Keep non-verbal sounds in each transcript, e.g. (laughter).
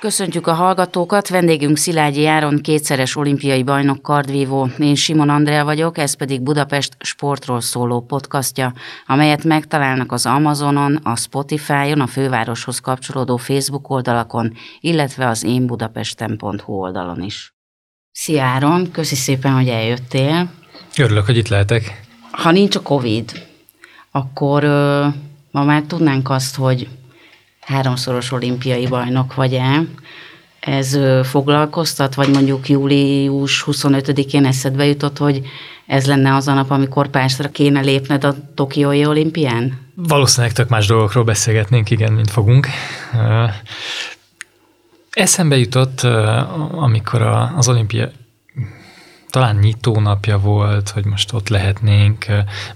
Köszöntjük a hallgatókat, vendégünk Szilágyi Áron, kétszeres olimpiai bajnok kardvívó, én Simon Andrea vagyok, ez pedig Budapest sportról szóló podcastja, amelyet megtalálnak az Amazonon, a Spotify-on, a fővároshoz kapcsolódó Facebook oldalakon, illetve az én budapesten.hu oldalon is. Szia Áron, köszi szépen, hogy eljöttél. Örülök, hogy itt lehetek. Ha nincs a Covid, akkor ö, ma már tudnánk azt, hogy háromszoros olimpiai bajnok vagy-e. Ez foglalkoztat, vagy mondjuk július 25-én eszedbe jutott, hogy ez lenne az a nap, amikor pásra kéne lépned a Tokiói olimpián? Valószínűleg tök más dolgokról beszélgetnénk, igen, mint fogunk. Eszembe jutott, amikor az olimpia talán nyitó napja volt, hogy most ott lehetnénk,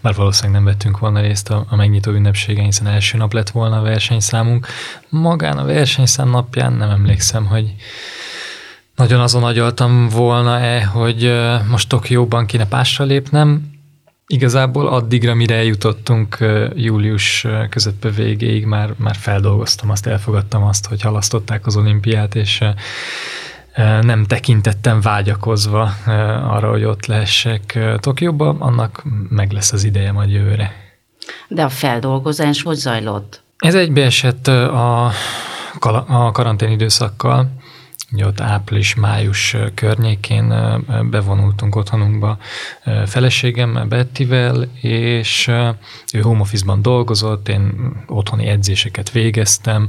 már valószínűleg nem vettünk volna részt a, a megnyitó ünnepségen, hiszen első nap lett volna a versenyszámunk. Magán a versenyszám napján nem emlékszem, hogy nagyon azon agyaltam volna-e, hogy most Tokióban kéne pásra lépnem. Igazából addigra, mire eljutottunk július közepe végéig, már, már feldolgoztam azt, elfogadtam azt, hogy halasztották az olimpiát, és nem tekintettem vágyakozva arra, hogy ott lehessek Tokióba, annak meg lesz az ideje majd jövőre. De a feldolgozás hogy zajlott? Ez egybeesett a, a karantén időszakkal, ugye ott április-május környékén bevonultunk otthonunkba feleségem Bettivel, és ő home office-ban dolgozott, én otthoni edzéseket végeztem,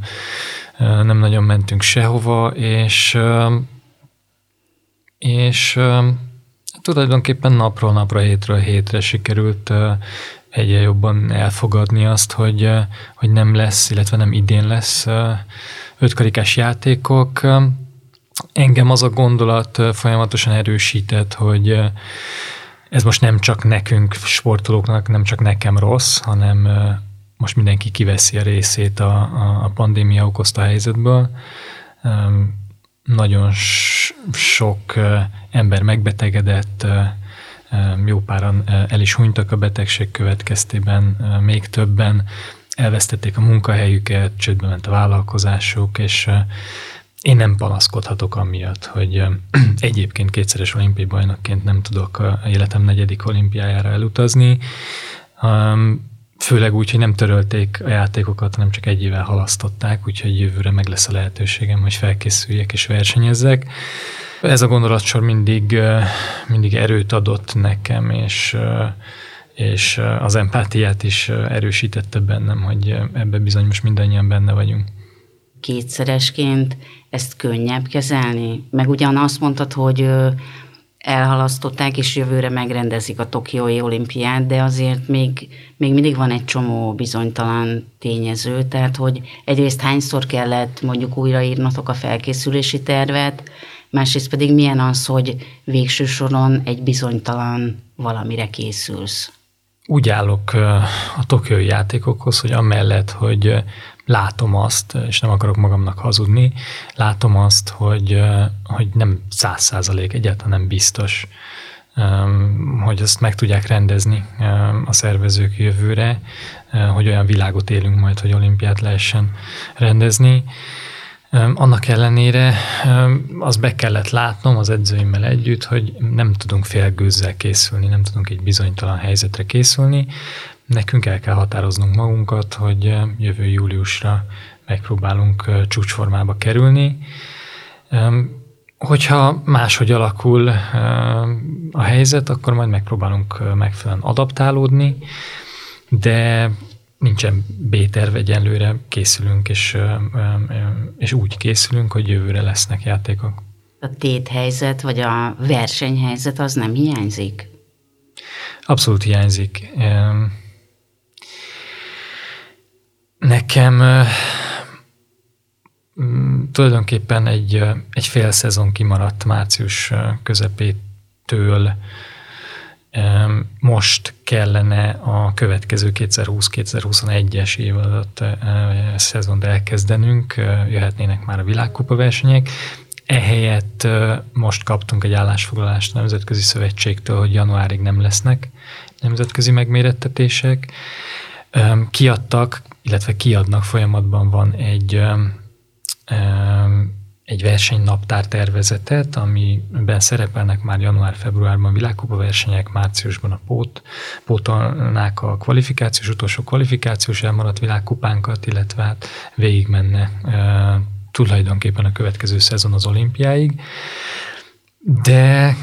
nem nagyon mentünk sehova, és és tulajdonképpen napról napra, hétről hétre sikerült egyre jobban elfogadni azt, hogy, hogy nem lesz, illetve nem idén lesz ötkarikás játékok. Engem az a gondolat folyamatosan erősített, hogy ez most nem csak nekünk, sportolóknak, nem csak nekem rossz, hanem most mindenki kiveszi a részét a, a pandémia okozta helyzetből nagyon sok ember megbetegedett, jó páran el is hunytak a betegség következtében, még többen elvesztették a munkahelyüket, csődbe ment a vállalkozásuk, és én nem panaszkodhatok amiatt, hogy (clears throat) egyébként kétszeres olimpiai bajnokként nem tudok életem negyedik olimpiájára elutazni főleg úgy, hogy nem törölték a játékokat, hanem csak egy évvel halasztották, úgyhogy jövőre meg lesz a lehetőségem, hogy felkészüljek és versenyezzek. Ez a gondolatsor mindig, mindig erőt adott nekem, és, és az empátiát is erősítette bennem, hogy ebbe bizony most mindannyian benne vagyunk. Kétszeresként ezt könnyebb kezelni? Meg ugyan azt mondtad, hogy elhalasztották, és jövőre megrendezik a Tokiói olimpiát, de azért még, még mindig van egy csomó bizonytalan tényező, tehát hogy egyrészt hányszor kellett mondjuk újraírnatok a felkészülési tervet, másrészt pedig milyen az, hogy végső soron egy bizonytalan valamire készülsz. Úgy állok a tokiói játékokhoz, hogy amellett, hogy látom azt, és nem akarok magamnak hazudni, látom azt, hogy, hogy nem száz százalék, egyáltalán nem biztos, hogy ezt meg tudják rendezni a szervezők jövőre, hogy olyan világot élünk majd, hogy olimpiát lehessen rendezni. Annak ellenére az be kellett látnom az edzőimmel együtt, hogy nem tudunk félgőzzel készülni, nem tudunk egy bizonytalan helyzetre készülni, nekünk el kell határoznunk magunkat, hogy eh, jövő júliusra megpróbálunk eh, csúcsformába kerülni. Hogyha máshogy alakul eh, a helyzet, akkor majd megpróbálunk megfelelően adaptálódni, de nincsen B-terv egyenlőre, készülünk, és, és úgy készülünk, hogy jövőre lesznek játékok. A téthelyzet, vagy a versenyhelyzet az nem hiányzik? Abszolút hiányzik. Nekem tulajdonképpen egy, egy fél szezon kimaradt március közepétől most kellene a következő 2020-2021-es év alatt szezont elkezdenünk, jöhetnének már a világkupa versenyek. Ehelyett most kaptunk egy állásfoglalást a Nemzetközi Szövetségtől, hogy januárig nem lesznek nemzetközi megmérettetések. Kiadtak, illetve kiadnak folyamatban van egy egy versenynaptár tervezetet, amiben szerepelnek már január-februárban világkupa versenyek, márciusban a pót, pótolnák a kvalifikációs, utolsó kvalifikációs elmaradt világkupánkat, illetve hát végigmenne tulajdonképpen a következő szezon az olimpiáig. De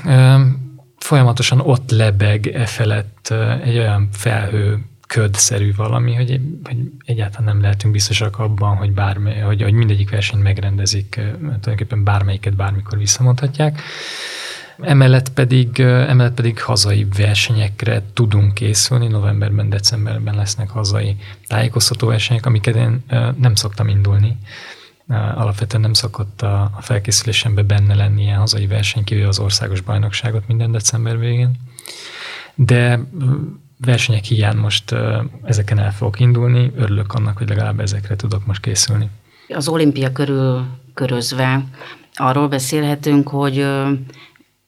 folyamatosan ott lebeg e felett egy olyan felhő ködszerű valami, hogy, hogy egyáltalán nem lehetünk biztosak abban, hogy, bármely, hogy, hogy mindegyik versenyt megrendezik, tulajdonképpen bármelyiket bármikor visszamondhatják. Emellett pedig, emellett pedig hazai versenyekre tudunk készülni, novemberben, decemberben lesznek hazai tájékoztató versenyek, amiket én nem szoktam indulni. Alapvetően nem szokott a felkészülésemben benne lenni ilyen hazai verseny, kivéve az országos bajnokságot minden december végén. De versenyek hiány most ezeken el fogok indulni, örülök annak, hogy legalább ezekre tudok most készülni. Az olimpia körül körözve arról beszélhetünk, hogy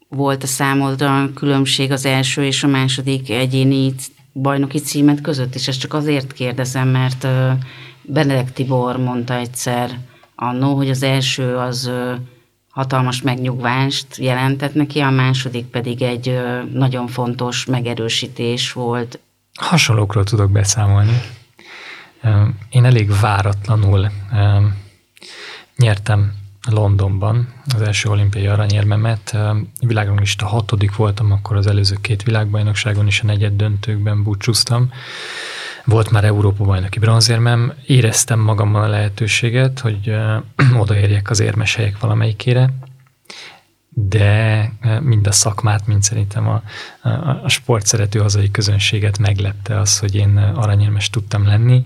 volt a számodra különbség az első és a második egyéni bajnoki címet között, és ezt csak azért kérdezem, mert Benedek Tibor mondta egyszer annó, hogy az első az hatalmas megnyugvást jelentett neki, a második pedig egy nagyon fontos megerősítés volt. Hasonlókról tudok beszámolni. Én elég váratlanul nyertem Londonban az első olimpiai aranyérmemet. Világranglista hatodik voltam, akkor az előző két világbajnokságon is a negyed döntőkben búcsúztam. Volt már Európa bajnoki bronzérmem, éreztem magammal a lehetőséget, hogy (clears throat) odaérjek az érmes helyek valamelyikére, de mind a szakmát, mind szerintem a, a, a sport szerető hazai közönséget meglepte az, hogy én aranyérmes tudtam lenni.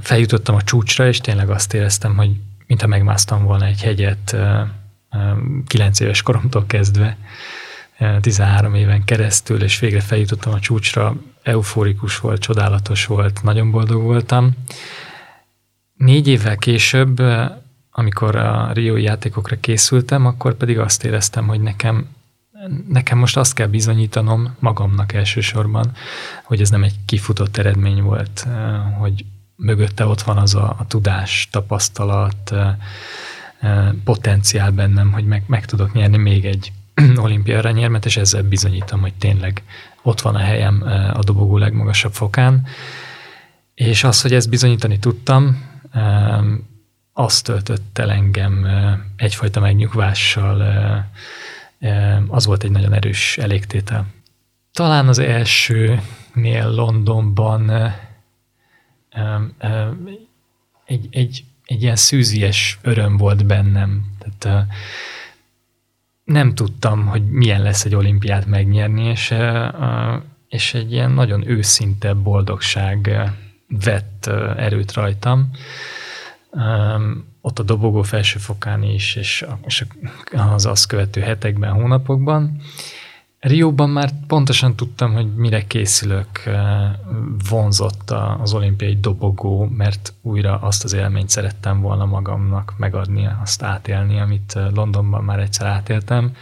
Feljutottam a csúcsra, és tényleg azt éreztem, hogy mintha megmásztam volna egy hegyet kilenc éves koromtól kezdve, 13 éven keresztül, és végre feljutottam a csúcsra, euforikus volt, csodálatos volt, nagyon boldog voltam. Négy évvel később, amikor a Rio játékokra készültem, akkor pedig azt éreztem, hogy nekem, nekem most azt kell bizonyítanom magamnak elsősorban, hogy ez nem egy kifutott eredmény volt, hogy mögötte ott van az a, a tudás, tapasztalat, potenciál bennem, hogy meg, meg tudok nyerni még egy (clears throat) olimpia aranyérmet, és ezzel bizonyítom, hogy tényleg ott van a helyem a dobogó legmagasabb fokán. És az, hogy ezt bizonyítani tudtam, azt töltött el engem egyfajta megnyugvással, az volt egy nagyon erős elégtétel. Talán az elsőnél Londonban egy, egy, egy ilyen szűzies öröm volt bennem. Tehát nem tudtam, hogy milyen lesz egy olimpiát megnyerni, és, és egy ilyen nagyon őszinte boldogság vett erőt rajtam. Ott a dobogó felsőfokán is, és az azt követő hetekben, hónapokban. Rióban már pontosan tudtam, hogy mire készülök, vonzott az olimpiai dobogó, mert újra azt az élményt szerettem volna magamnak megadni, azt átélni, amit Londonban már egyszer átéltem,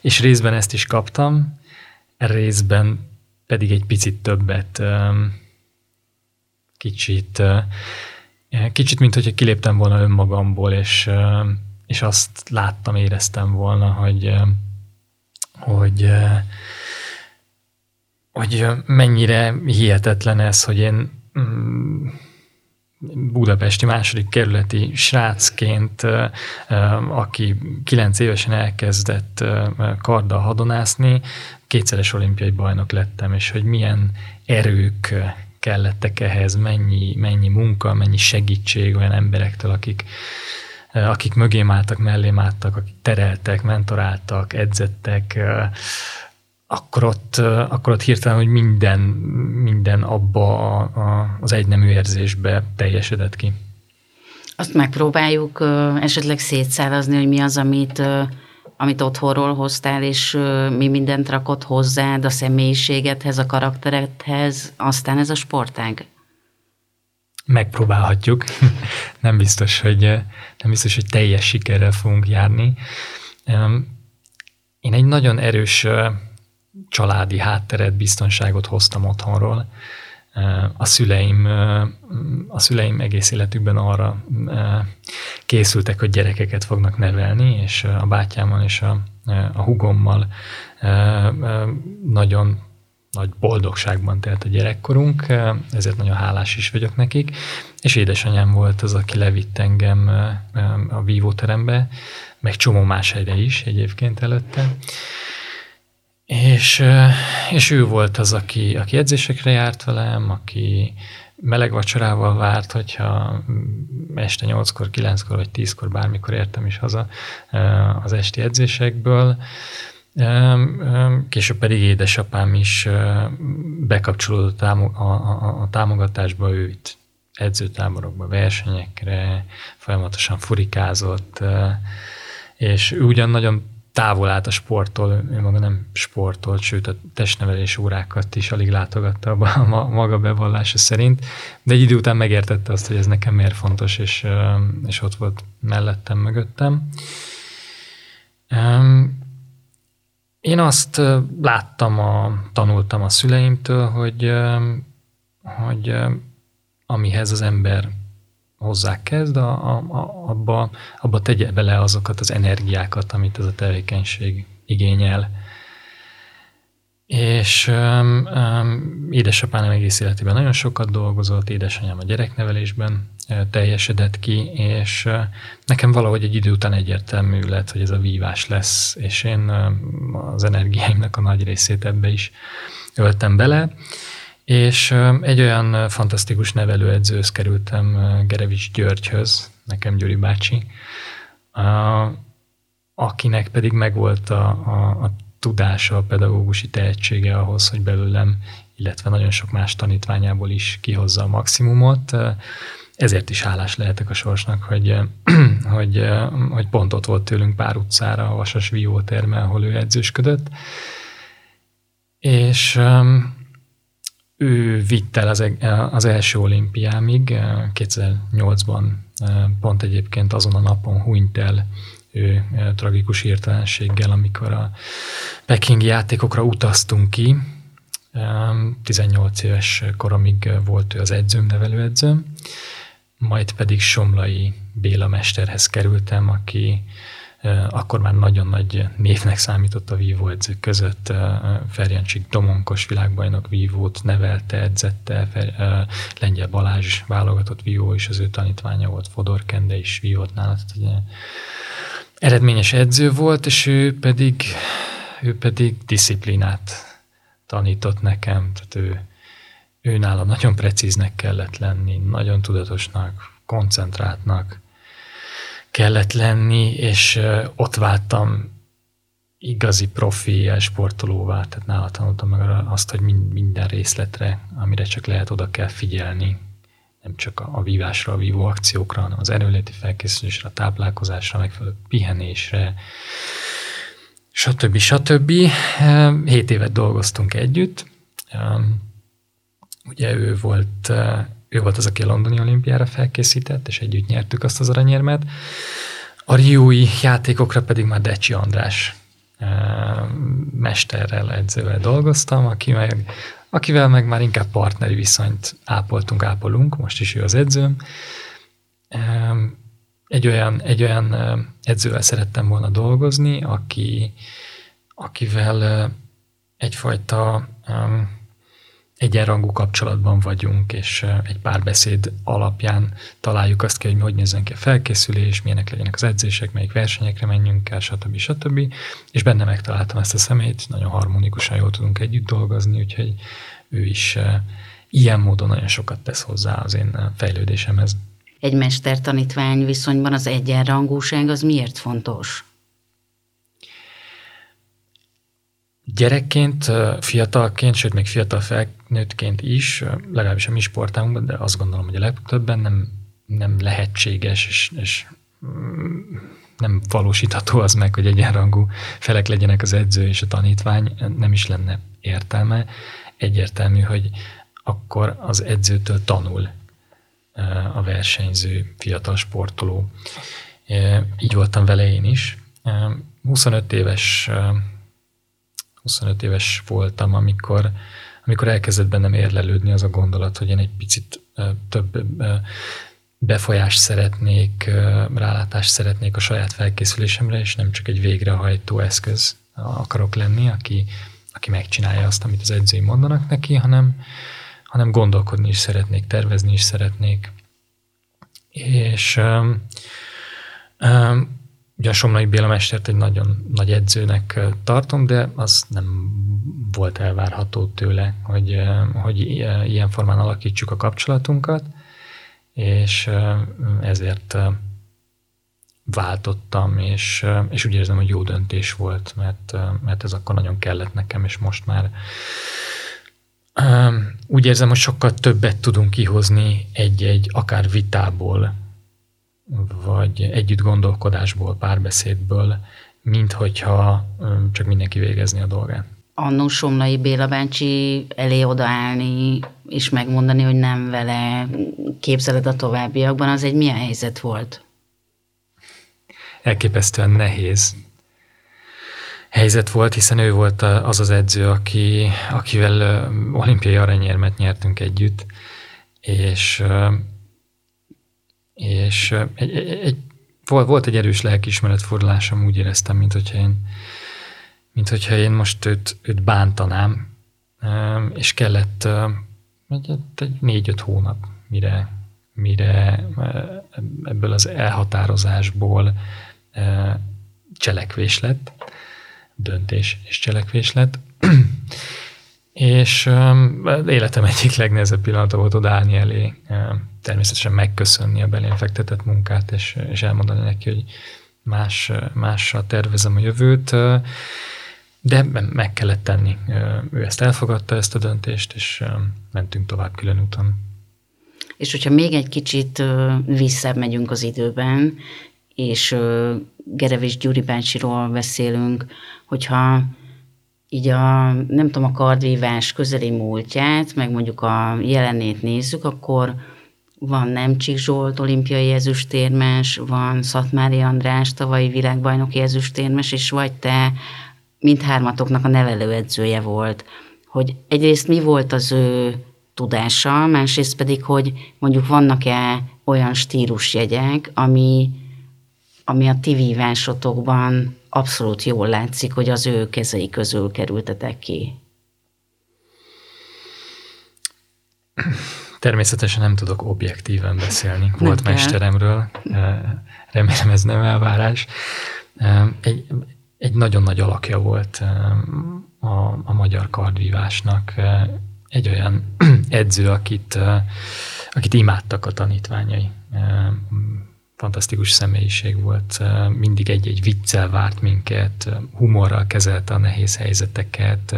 és részben ezt is kaptam, részben pedig egy picit többet, kicsit, kicsit, mint hogyha kiléptem volna önmagamból, és, és azt láttam, éreztem volna, hogy hogy, hogy mennyire hihetetlen ez, hogy én mm, budapesti második kerületi srácként, aki kilenc évesen elkezdett karddal hadonászni, kétszeres olimpiai bajnok lettem, és hogy milyen erők kellettek ehhez, mennyi, mennyi munka, mennyi segítség olyan emberektől, akik, akik mögém álltak, mellém álltak, akik tereltek, mentoráltak, edzettek, akkor ott, akkor ott hirtelen, hogy minden, minden abba a, a, az egynemű érzésbe teljesedett ki. Azt megpróbáljuk esetleg szétszálazni, hogy mi az, amit, amit otthonról hoztál, és mi mindent rakott hozzád a személyiségedhez, a karakteredhez, aztán ez a sportág? Megpróbálhatjuk. (laughs) nem biztos, hogy, nem biztos, hogy teljes sikerrel fogunk járni. Én egy nagyon erős családi hátteret, biztonságot hoztam otthonról a szüleim, a szüleim egész életükben arra készültek, hogy gyerekeket fognak nevelni, és a bátyámmal és a, a hugommal nagyon nagy boldogságban telt a gyerekkorunk, ezért nagyon hálás is vagyok nekik, és édesanyám volt az, aki levitt engem a vívóterembe, meg csomó más helyre is egyébként előtte, és, és ő volt az, aki, aki edzésekre járt velem, aki meleg vacsorával várt, hogyha este 8-kor, 9-kor vagy 10-kor bármikor értem is haza az esti edzésekből. Később pedig édesapám is bekapcsolódott a, támogatásba, ő itt edzőtáborokba, versenyekre, folyamatosan furikázott, és ugyan nagyon távol állt a sporttól, ő maga nem sportolt, sőt a testnevelés órákat is alig látogatta a maga bevallása szerint, de egy idő után megértette azt, hogy ez nekem miért fontos, és, és ott volt mellettem, mögöttem. Én azt láttam, a, tanultam a szüleimtől, hogy, hogy amihez az ember hozzá kezd, a, a, abba, abba tegye bele azokat az energiákat, amit ez a tevékenység igényel. És um, um, édesapám egész életében nagyon sokat dolgozott, édesanyám a gyereknevelésben teljesedett ki, és nekem valahogy egy idő után egyértelmű lett, hogy ez a vívás lesz, és én az energiáimnak a nagy részét ebbe is öltem bele. És egy olyan fantasztikus nevelőedzőhöz kerültem, Gerevics Györgyhöz, nekem Gyuri bácsi, akinek pedig megvolt a, a, a tudása, a pedagógusi tehetsége ahhoz, hogy belőlem, illetve nagyon sok más tanítványából is kihozza a maximumot. Ezért is hálás lehetek a sorsnak, hogy, (clears throat) hogy, hogy pont ott volt tőlünk pár utcára a Vasas Vió terme, ahol ő edzősködött. És ő vitt el az, az első olimpiámig, 2008-ban pont egyébként azon a napon hunyt el ő tragikus értelenséggel, amikor a pekingi játékokra utaztunk ki. 18 éves koromig volt ő az edzőm, nevelőedzőm, majd pedig Somlai Béla mesterhez kerültem, aki akkor már nagyon nagy névnek számított a vívó edzők között. Ferjancsik Domonkos világbajnok vívót nevelte, edzette, Lengyel Balázs válogatott vívó is az ő tanítványa volt, Fodor Kende is vívott nála. Tehát, eredményes edző volt, és ő pedig, ő pedig disziplinát tanított nekem, tehát ő, ő nálam nagyon precíznek kellett lenni, nagyon tudatosnak, koncentráltnak, kellett lenni, és ott váltam igazi profi sportolóvá, tehát nála tanultam meg azt, hogy minden részletre, amire csak lehet, oda kell figyelni, nem csak a, vívásra, a vívó akciókra, hanem az erőléti felkészülésre, a táplálkozásra, megfelelő pihenésre, stb. stb. Hét évet dolgoztunk együtt. Ugye ő volt ő volt az, aki a londoni olimpiára felkészített, és együtt nyertük azt az aranyérmet. A riói játékokra pedig már Decsi András mesterrel, edzővel dolgoztam, aki meg, akivel meg már inkább partneri viszonyt ápoltunk, ápolunk, most is ő az edzőm. Egy olyan, egy olyan edzővel szerettem volna dolgozni, aki, akivel egyfajta egyenrangú kapcsolatban vagyunk, és egy párbeszéd alapján találjuk azt ki, hogy hogy nézzen ki a felkészülés, milyenek legyenek az edzések, melyik versenyekre menjünk el, stb. stb. És benne megtaláltam ezt a szemét, nagyon harmonikusan jól tudunk együtt dolgozni, úgyhogy ő is ilyen módon nagyon sokat tesz hozzá az én fejlődésemhez. Egy mester-tanítvány viszonyban az egyenrangúság az miért fontos? Gyerekként, fiatalként, sőt még fiatal felnőttként is, legalábbis a mi sportágunkban, de azt gondolom, hogy a legtöbben nem nem lehetséges, és, és nem valósítható az meg, hogy egyenrangú felek legyenek az edző és a tanítvány, nem is lenne értelme. Egyértelmű, hogy akkor az edzőtől tanul a versenyző fiatal sportoló. Így voltam vele én is. 25 éves 25 éves voltam, amikor, amikor elkezdett bennem érlelődni az a gondolat, hogy én egy picit több befolyást szeretnék, rálátást szeretnék a saját felkészülésemre, és nem csak egy végrehajtó eszköz akarok lenni, aki, aki megcsinálja azt, amit az edzői mondanak neki, hanem, hanem gondolkodni is szeretnék, tervezni is szeretnék. És um, um, ugye a Somlai Béla Mestert egy nagyon nagy edzőnek tartom, de az nem volt elvárható tőle, hogy, hogy ilyen formán alakítsuk a kapcsolatunkat és ezért váltottam, és, és úgy érzem, hogy jó döntés volt, mert, mert ez akkor nagyon kellett nekem, és most már úgy érzem, hogy sokkal többet tudunk kihozni egy-egy akár vitából, vagy együtt gondolkodásból, párbeszédből, mint hogyha csak mindenki végezni a dolgát annó Somlai Béla bácsi elé odaállni és megmondani, hogy nem vele képzeled a továbbiakban, az egy milyen helyzet volt? Elképesztően nehéz helyzet volt, hiszen ő volt az az edző, aki, akivel olimpiai aranyérmet nyertünk együtt, és, és egy, egy, volt egy erős lelkiismeretfordulásom, úgy éreztem, mint hogyha én mint hogyha én most őt, őt bántanám, és kellett egy, egy négy-öt hónap, mire, mire ebből az elhatározásból cselekvés lett, döntés és cselekvés lett. (clears throat) és életem egyik legnehezebb pillanata volt odaállni elé, természetesen megköszönni a belén fektetett munkát, és, és elmondani neki, hogy más, mással tervezem a jövőt, de meg kellett tenni. Ő ezt elfogadta, ezt a döntést, és mentünk tovább külön úton. És hogyha még egy kicsit visszebb megyünk az időben, és Gerevis Gyuri bácsiról beszélünk, hogyha így a, nem tudom, a kardvívás közeli múltját, meg mondjuk a jelenét nézzük, akkor van Nemcsik Zsolt, olimpiai ezüstérmes, van Szatmári András, tavalyi világbajnoki ezüstérmes, és vagy te mindhármatoknak a nevelőedzője volt, hogy egyrészt mi volt az ő tudása, másrészt pedig, hogy mondjuk vannak-e olyan stílusjegyek, ami, ami a ti vívásotokban abszolút jól látszik, hogy az ő kezei közül kerültetek ki. Természetesen nem tudok objektíven beszélni volt mesteremről, remélem ez nem elvárás. Egy, egy nagyon nagy alakja volt a, a magyar kardvívásnak. Egy olyan (clears throat) edző, akit, akit imádtak a tanítványai. Fantasztikus személyiség volt, mindig egy-egy viccel várt minket, humorral kezelte a nehéz helyzeteket,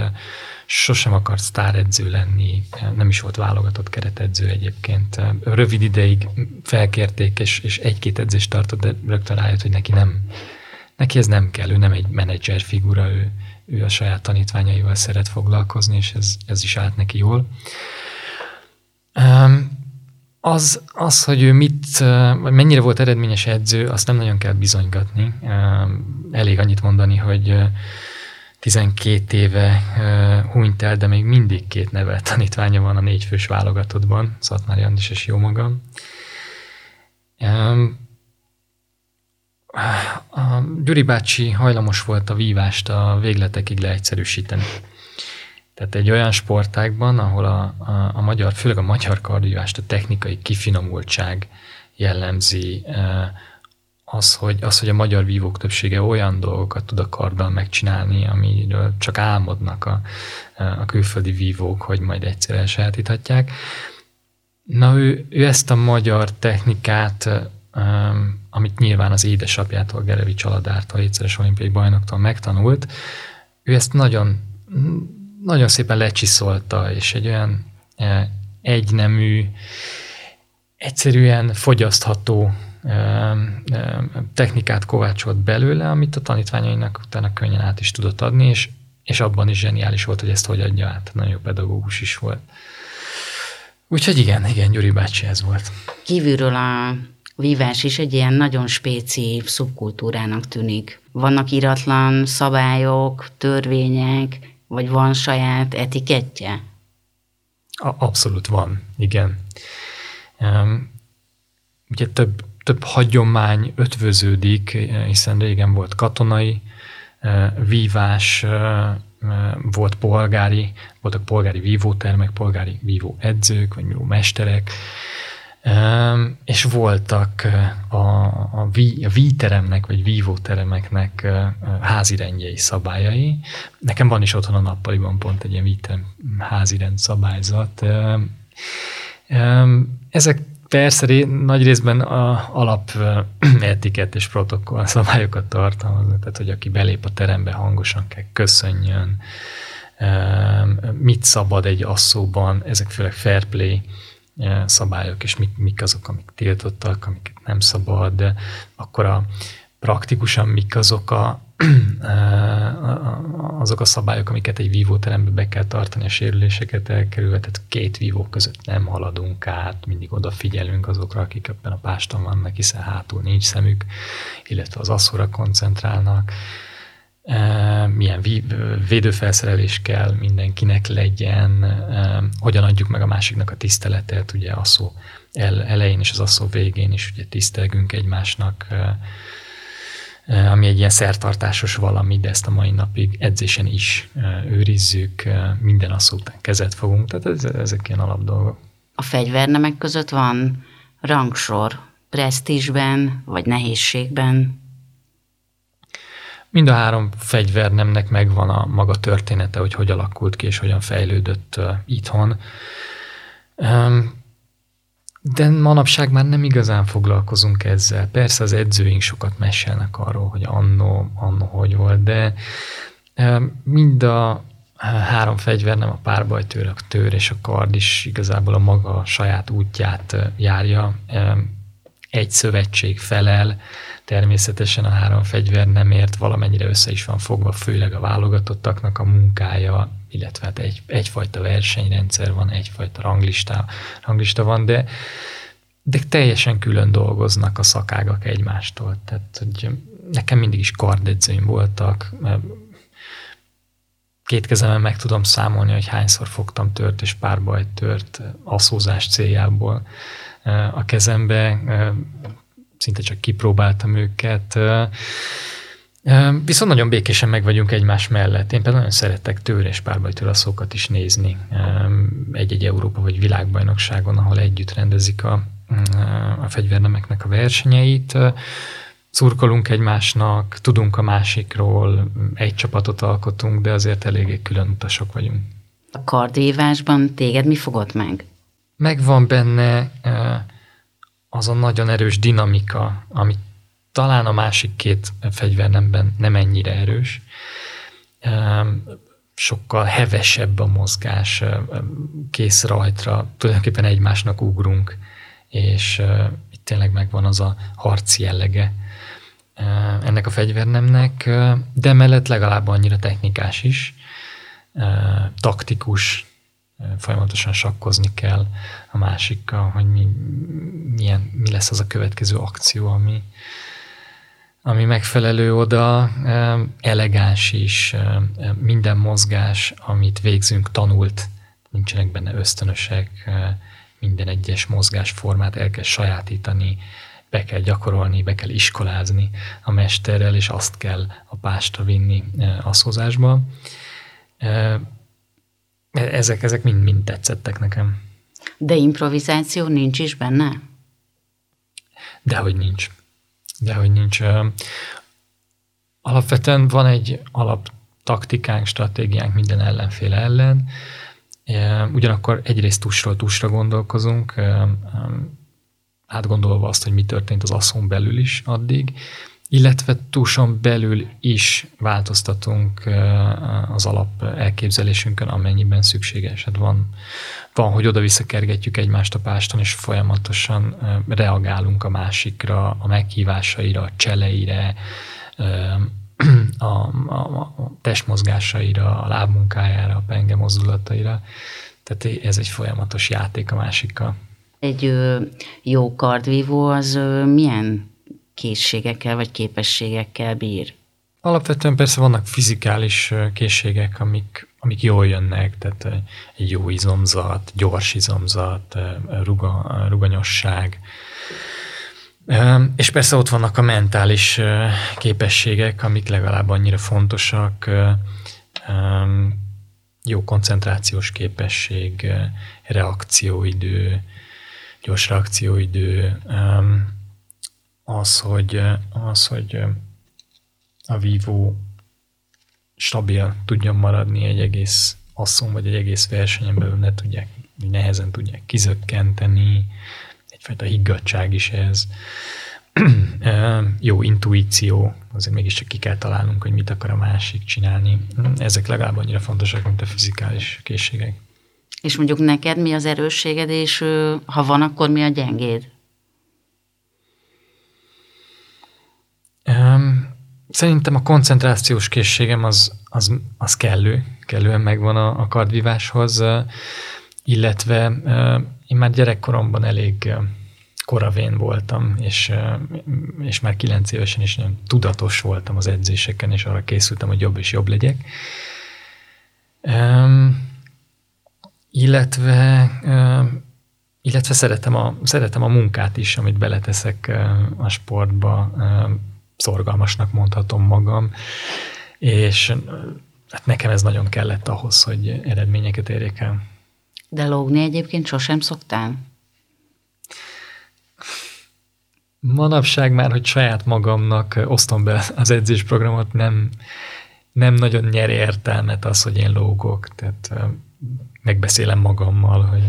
sosem akart sztáredző lenni, nem is volt válogatott keretedző egyébként. Rövid ideig felkérték, és, és egy-két edzést tartott, de rögtön rájött, hogy neki nem, Neki ez nem kell, ő nem egy menedzser figura, ő, ő a saját tanítványaival szeret foglalkozni, és ez, ez is állt neki jól. Az, az, hogy ő mit, vagy mennyire volt eredményes edző, azt nem nagyon kell bizonygatni. Elég annyit mondani, hogy 12 éve hunyt el, de még mindig két nevel tanítványa van a négyfős válogatottban, Szatmári Andis és jó magam a Gyuri bácsi hajlamos volt a vívást a végletekig leegyszerűsíteni. Tehát egy olyan sportágban, ahol a, a, a magyar, főleg a magyar kardvívást a technikai kifinomultság jellemzi, e, az hogy, az, hogy a magyar vívók többsége olyan dolgokat tud a karddal megcsinálni, amiről csak álmodnak a, a külföldi vívók, hogy majd egyszer elsajátíthatják. Na ő, ő ezt a magyar technikát amit nyilván az édesapjától, Gerevi Csaladártól, egyszeres olimpiai bajnoktól megtanult, ő ezt nagyon, nagyon szépen lecsiszolta, és egy olyan egynemű, egyszerűen fogyasztható technikát kovácsolt belőle, amit a tanítványainak utána könnyen át is tudott adni, és, és abban is zseniális volt, hogy ezt hogy adja át. Nagyon jó pedagógus is volt. Úgyhogy igen, igen, Gyuri bácsi ez volt. Kívülről a vívás is egy ilyen nagyon spéci szubkultúrának tűnik. Vannak iratlan szabályok, törvények, vagy van saját etikettje? Abszolút van, igen. Ugye több, több hagyomány ötvöződik, hiszen régen volt katonai, vívás, volt polgári, voltak polgári vívótermek, polgári vívó edzők, vagy vívó mesterek, és voltak a, a, ví, a víteremnek, vagy vívóteremeknek házirendjei, szabályai. Nekem van is otthon a nappaliban pont egy ilyen víterem házirend szabályzat. Ezek persze nagy részben a alap (clears throat) etikett és protokoll szabályokat tartalmaznak, tehát hogy aki belép a terembe hangosan kell köszönjön, mit szabad egy asszóban, ezek főleg fair play szabályok, és mik, mik azok, amik tiltottak, amiket nem szabad, de akkor a praktikusan mik azok a, azok a szabályok, amiket egy vívóteremben be kell tartani a sérüléseket elkerülve, tehát két vívó között nem haladunk át, mindig odafigyelünk azokra, akik ebben a páston vannak, hiszen hátul nincs szemük, illetve az asszóra koncentrálnak milyen védőfelszerelés kell mindenkinek legyen, hogyan adjuk meg a másiknak a tiszteletet, ugye a szó elején és az asszó végén is ugye tisztelgünk egymásnak, ami egy ilyen szertartásos valami, de ezt a mai napig edzésen is őrizzük, minden asszó után kezet fogunk, tehát ezek ilyen alapdolgok. A fegyvernemek között van rangsor, presztízsben vagy nehézségben? Mind a három fegyvernemnek megvan a maga története, hogy hogy alakult ki és hogyan fejlődött itthon. De manapság már nem igazán foglalkozunk ezzel. Persze az edzőink sokat mesélnek arról, hogy annó, annó hogy volt, de mind a három fegyver, nem a párbajtőr, a tőr és a kard is igazából a maga saját útját járja. Egy szövetség felel, természetesen a három fegyver nem ért, valamennyire össze is van fogva, főleg a válogatottaknak a munkája, illetve hát egy, egyfajta versenyrendszer van, egyfajta ranglista, ranglista van, de, de teljesen külön dolgoznak a szakágak egymástól. Tehát, hogy nekem mindig is kardedzőim voltak, két kezemen meg tudom számolni, hogy hányszor fogtam tört és párbajt tört aszózás céljából a kezembe, szinte csak kipróbáltam őket. Viszont nagyon békésen meg vagyunk egymás mellett. Én például nagyon szeretek tőr és párbajtőlaszókat is nézni egy-egy Európa vagy világbajnokságon, ahol együtt rendezik a, a fegyvernemeknek a versenyeit. Szurkolunk egymásnak, tudunk a másikról, egy csapatot alkotunk, de azért eléggé külön utasok vagyunk. A kardívásban téged mi fogott meg? Megvan benne az a nagyon erős dinamika, ami talán a másik két fegyvernemben nem ennyire erős. Sokkal hevesebb a mozgás, kész rajtra, tulajdonképpen egymásnak ugrunk, és itt tényleg megvan az a harci jellege ennek a fegyvernemnek, de mellett legalább annyira technikás is, taktikus, folyamatosan sakkozni kell a másikkal, hogy mi, milyen, mi lesz az a következő akció, ami, ami megfelelő oda, elegáns is, minden mozgás, amit végzünk, tanult, nincsenek benne ösztönösek, minden egyes mozgásformát el kell sajátítani, be kell gyakorolni, be kell iskolázni a mesterrel, és azt kell a pástra vinni a szozásba. Ezek, ezek mind, mind tetszettek nekem. De improvizáció nincs is benne? Dehogy nincs. Dehogy nincs. Alapvetően van egy alap taktikánk, stratégiánk minden ellenféle ellen. Ugyanakkor egyrészt tusról tusra gondolkozunk, átgondolva azt, hogy mi történt az asszon belül is addig, illetve túlson belül is változtatunk az alap elképzelésünkön, amennyiben szükséges. Hát van, van, hogy oda-vissza kergetjük egymást a páston, és folyamatosan reagálunk a másikra, a meghívásaira, a cseleire, a, a, a testmozgásaira, a lábmunkájára, a penge mozdulataira. Tehát ez egy folyamatos játék a másikkal. Egy jó kardvívó az milyen készségekkel vagy képességekkel bír? Alapvetően persze vannak fizikális készségek, amik, amik jól jönnek, tehát jó izomzat, gyors izomzat, ruga, ruganyosság. És persze ott vannak a mentális képességek, amik legalább annyira fontosak, jó koncentrációs képesség, reakcióidő, gyors reakcióidő, az, hogy, az, hogy a vívó stabil tudjon maradni egy egész asszon, vagy egy egész versenyen belül ne tudják, nehezen tudják kizökkenteni, egyfajta higgadság is ez. (clears throat) Jó intuíció, azért mégiscsak ki kell találnunk, hogy mit akar a másik csinálni. Ezek legalább annyira fontosak, mint a fizikális készségek. És mondjuk neked mi az erősséged, és ha van, akkor mi a gyengéd? Szerintem a koncentrációs készségem az, az, az kellő, kellően megvan a, a kardvíváshoz, illetve én már gyerekkoromban elég koravén voltam, és, és már kilenc évesen is nagyon tudatos voltam az edzéseken, és arra készültem, hogy jobb és jobb legyek. Illetve, illetve szeretem, a, szeretem a munkát is, amit beleteszek a sportba, szorgalmasnak mondhatom magam, és hát nekem ez nagyon kellett ahhoz, hogy eredményeket érjek el. De lógni egyébként sosem szoktál? Manapság már, hogy saját magamnak osztom be az edzésprogramot, nem, nem nagyon nyer értelmet az, hogy én lógok. Tehát megbeszélem magammal, hogy,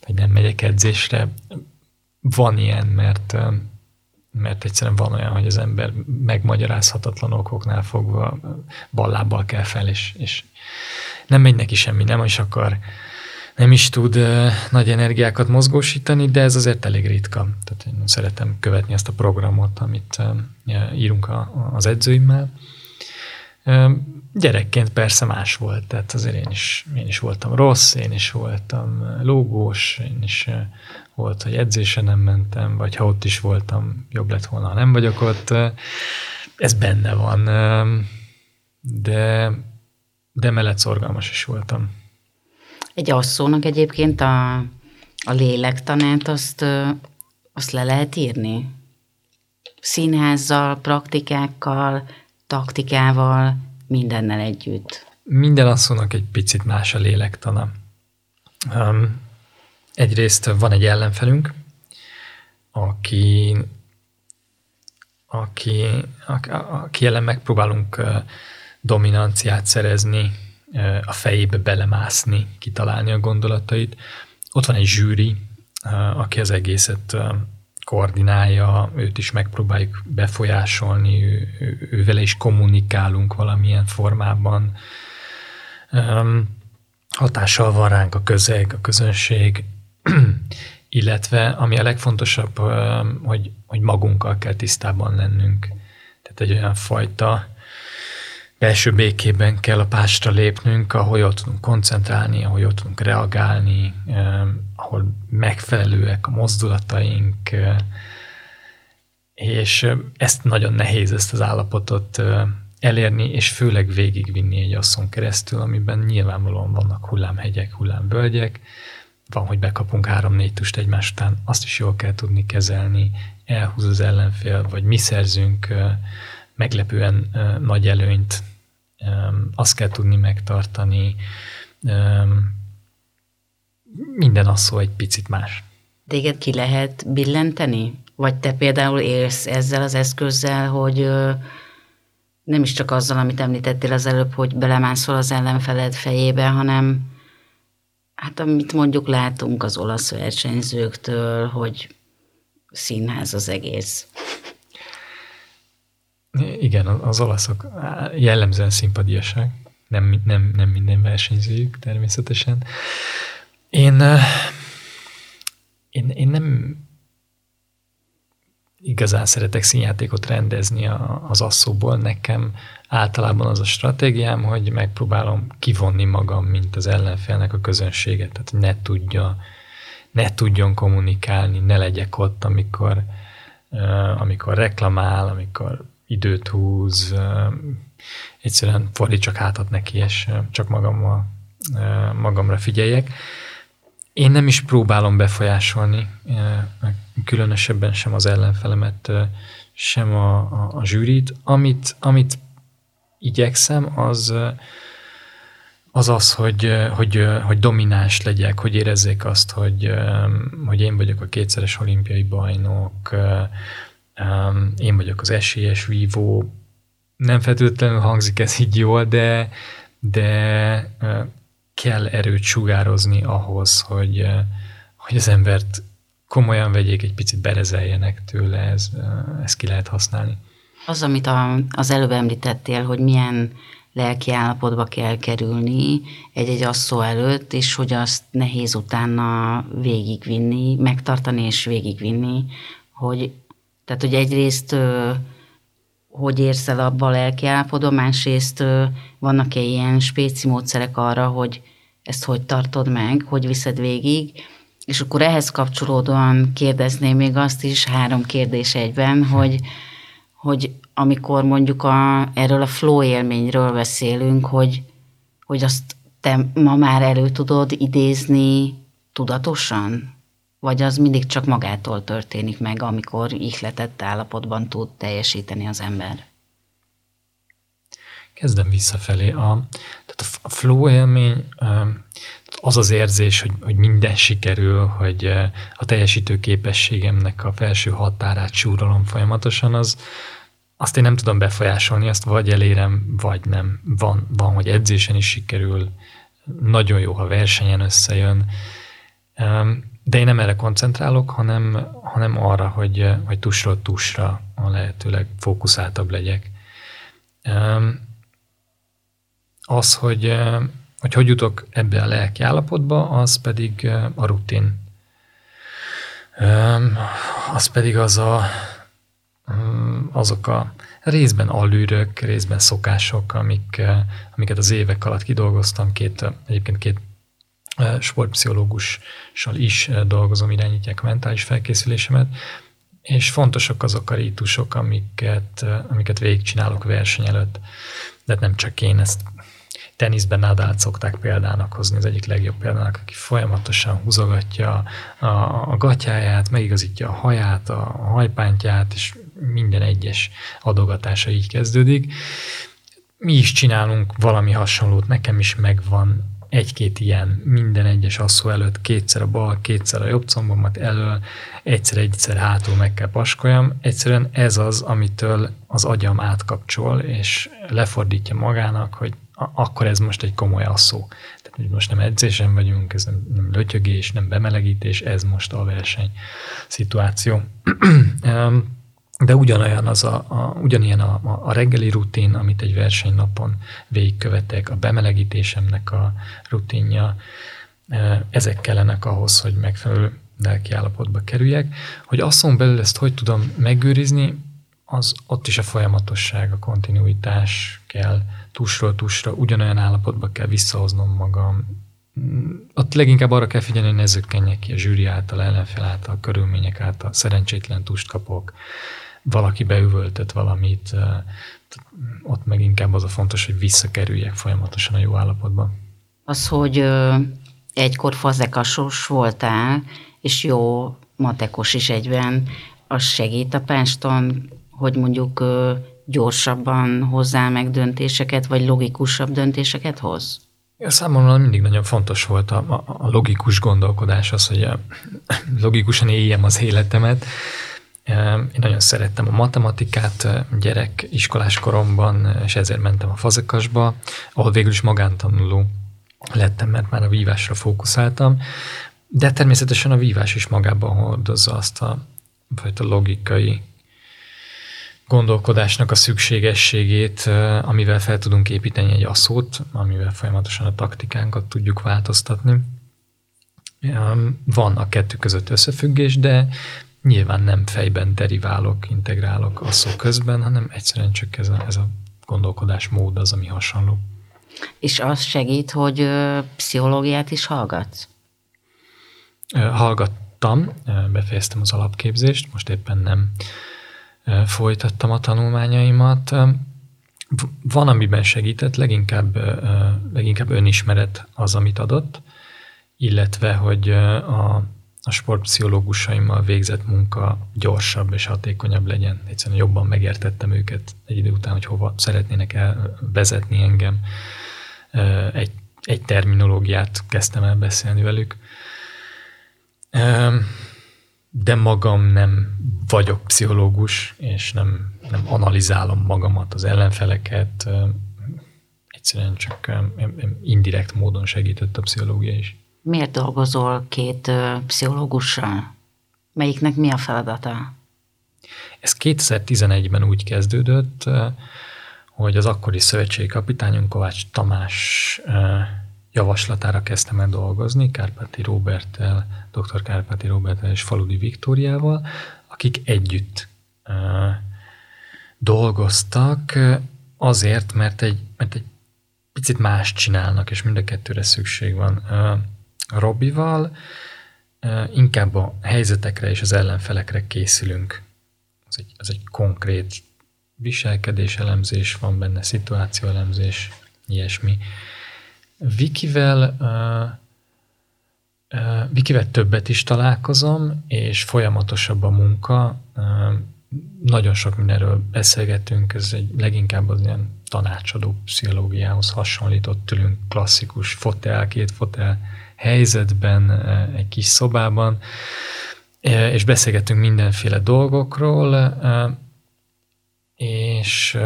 hogy nem megyek edzésre. Van ilyen, mert mert egyszerűen van olyan, hogy az ember megmagyarázhatatlan okoknál fogva ballábbal kell fel, és, és nem megy neki semmi, nem is akar, nem is tud nagy energiákat mozgósítani, de ez azért elég ritka. Tehát én szeretem követni ezt a programot, amit írunk az edzőimmel. Gyerekként persze más volt, tehát azért én is, én is voltam rossz, én is voltam lógós, én is volt, hogy edzésen nem mentem, vagy ha ott is voltam, jobb lett volna, ha nem vagyok ott. Ez benne van, de, de mellett szorgalmas is voltam. Egy asszónak egyébként a, a lélektanát azt, azt le lehet írni? Színházzal, praktikákkal, taktikával, mindennel együtt. Minden asszónak egy picit más a lélektana. Um, egyrészt van egy ellenfelünk, aki, aki, aki ellen megpróbálunk dominanciát szerezni, a fejébe belemászni, kitalálni a gondolatait. Ott van egy zsűri, aki az egészet koordinálja, őt is megpróbáljuk befolyásolni, ő, ő, is kommunikálunk valamilyen formában. Hatással van ránk a közeg, a közönség, (clears throat) illetve ami a legfontosabb, hogy, hogy magunkkal kell tisztában lennünk. Tehát egy olyan fajta belső békében kell a pástra lépnünk, ahol jól tudunk koncentrálni, ahol jól tudunk reagálni, ahol megfelelőek a mozdulataink, és ezt nagyon nehéz ezt az állapotot elérni, és főleg végigvinni egy asszon keresztül, amiben nyilvánvalóan vannak hullámhegyek, hullámvölgyek, van, hogy bekapunk három-négy tust egymás után, azt is jól kell tudni kezelni, elhúz az ellenfél, vagy mi szerzünk meglepően nagy előnyt, azt kell tudni megtartani, minden az szó egy picit más. Téged ki lehet billenteni? Vagy te például élsz ezzel az eszközzel, hogy nem is csak azzal, amit említettél az előbb, hogy belemászol az ellenfeled fejébe, hanem Hát amit mondjuk látunk az olasz versenyzőktől, hogy színház az egész. Igen, az olaszok jellemzően szimpadiasak, nem, nem, nem minden versenyzőjük természetesen. Én, én, én nem igazán szeretek színjátékot rendezni az asszóból. Nekem általában az a stratégiám, hogy megpróbálom kivonni magam, mint az ellenfélnek a közönséget, tehát ne tudja, ne tudjon kommunikálni, ne legyek ott, amikor, amikor reklamál, amikor időt húz, egyszerűen fordítsak hátat neki, és csak magammal, magamra figyeljek. Én nem is próbálom befolyásolni, különösebben sem az ellenfelemet, sem a, a, a zsűrit. Amit, amit igyekszem, az az, az hogy, hogy, hogy domináns legyek, hogy érezzék azt, hogy, hogy én vagyok a kétszeres olimpiai bajnok, én vagyok az esélyes vívó. Nem feltétlenül hangzik ez így jól, de, de kell erőt sugározni ahhoz, hogy, hogy az embert komolyan vegyék, egy picit berezeljenek tőle, ez, ezt ki lehet használni. Az, amit a, az előbb említettél, hogy milyen lelki állapotba kell kerülni egy-egy asszó előtt, és hogy azt nehéz utána végigvinni, megtartani és végigvinni, hogy tehát, hogy egyrészt hogy érsz el abba a lelki másrészt vannak-e ilyen spéci módszerek arra, hogy ezt hogy tartod meg, hogy viszed végig, és akkor ehhez kapcsolódóan kérdezném még azt is, három kérdés egyben, hogy, hogy amikor mondjuk a, erről a flow élményről beszélünk, hogy, hogy azt te ma már elő tudod idézni tudatosan? Vagy az mindig csak magától történik meg, amikor ihletett állapotban tud teljesíteni az ember? Kezdem visszafelé. A, tehát a flow élmény az az érzés, hogy, hogy minden sikerül, hogy a teljesítő képességemnek a felső határát súrolom folyamatosan, az, azt én nem tudom befolyásolni, azt vagy elérem, vagy nem. Van, van hogy edzésen is sikerül, nagyon jó, ha versenyen összejön, de én nem erre koncentrálok, hanem, hanem arra, hogy, hogy tusról tusra a lehetőleg fókuszáltabb legyek. Az, hogy, hogy hogy jutok ebbe a lelki állapotba, az pedig a rutin. Az pedig az a, azok a részben allűrök, részben szokások, amik, amiket az évek alatt kidolgoztam. Két, egyébként két sportpszichológussal is dolgozom, irányítják mentális felkészülésemet, és fontosak azok a rítusok, amiket, amiket végigcsinálok verseny előtt. De nem csak én, ezt teniszben Nadát szokták példának hozni, az egyik legjobb példának, aki folyamatosan húzogatja a, a gatyáját, megigazítja a haját, a hajpántját, és minden egyes adogatása így kezdődik. Mi is csinálunk valami hasonlót, nekem is megvan egy-két ilyen minden egyes asszó előtt kétszer a bal, kétszer a jobb combomat elől, egyszer-egyszer hátul meg kell paskoljam. Egyszerűen ez az, amitől az agyam átkapcsol, és lefordítja magának, hogy akkor ez most egy komoly asszó. Tehát most nem edzésen vagyunk, ez nem, nem lötyögés, nem bemelegítés, ez most a verseny szituáció. (clears throat) De ugyanolyan az a, a, ugyanilyen a, a, reggeli rutin, amit egy versenynapon végigkövetek, a bemelegítésemnek a rutinja, ezek kellenek ahhoz, hogy megfelelő lelki állapotba kerüljek. Hogy asszon belül ezt hogy tudom megőrizni, az ott is a folyamatosság, a kontinuitás kell, tusról tusra, ugyanolyan állapotba kell visszahoznom magam. Ott leginkább arra kell figyelni, hogy ne zökkenjek ki a zsűri által, ellenfél által, körülmények által, szerencsétlen tust kapok, valaki beüvöltött valamit, ott meg inkább az a fontos, hogy visszakerüljek folyamatosan a jó állapotba. Az, hogy egykor fazekasos voltál, és jó matekos is egyben, az segít a páston, hogy mondjuk gyorsabban hozzá meg döntéseket, vagy logikusabb döntéseket hoz? Számomra mindig nagyon fontos volt a, a logikus gondolkodás, az, hogy logikusan éljem az életemet, én nagyon szerettem a matematikát gyerek iskolás koromban, és ezért mentem a fazekasba, ahol végül is magántanuló lettem, mert már a vívásra fókuszáltam, de természetesen a vívás is magában hordozza azt a fajta logikai gondolkodásnak a szükségességét, amivel fel tudunk építeni egy asszót, amivel folyamatosan a taktikánkat tudjuk változtatni. Van a kettő között összefüggés, de nyilván nem fejben deriválok, integrálok asszó közben, hanem egyszerűen csak ez a, ez a gondolkodásmód az, ami hasonló. És az segít, hogy pszichológiát is hallgatsz? Hallgattam, befejeztem az alapképzést, most éppen nem folytattam a tanulmányaimat. Van, amiben segített, leginkább, leginkább önismeret az, amit adott, illetve, hogy a, a sportpszichológusaimmal végzett munka gyorsabb és hatékonyabb legyen. Egyszerűen jobban megértettem őket egy idő után, hogy hova szeretnének elvezetni engem. Egy, egy terminológiát kezdtem el beszélni velük de magam nem vagyok pszichológus, és nem, nem analizálom magamat, az ellenfeleket, egyszerűen csak indirekt módon segített a pszichológia is. Miért dolgozol két pszichológussal? Melyiknek mi a feladata? Ez 2011-ben úgy kezdődött, hogy az akkori szövetségi kapitányunk Kovács Tamás javaslatára kezdtem el dolgozni, Kárpáti Róbertel, dr. Kárpáti Róbertel és Faludi Viktóriával, akik együtt dolgoztak azért, mert egy, mert egy picit más csinálnak, és mind a kettőre szükség van. Robival inkább a helyzetekre és az ellenfelekre készülünk. Az egy, az egy konkrét viselkedés elemzés van benne, szituáció elemzés, ilyesmi. Vikivel, uh, uh, Vikivel többet is találkozom, és folyamatosabb a munka. Uh, nagyon sok mindenről beszélgetünk, ez egy leginkább az ilyen tanácsadó pszichológiához hasonlított tőlünk klasszikus fotel, két fotel helyzetben, egy kis szobában, és beszélgetünk mindenféle dolgokról, és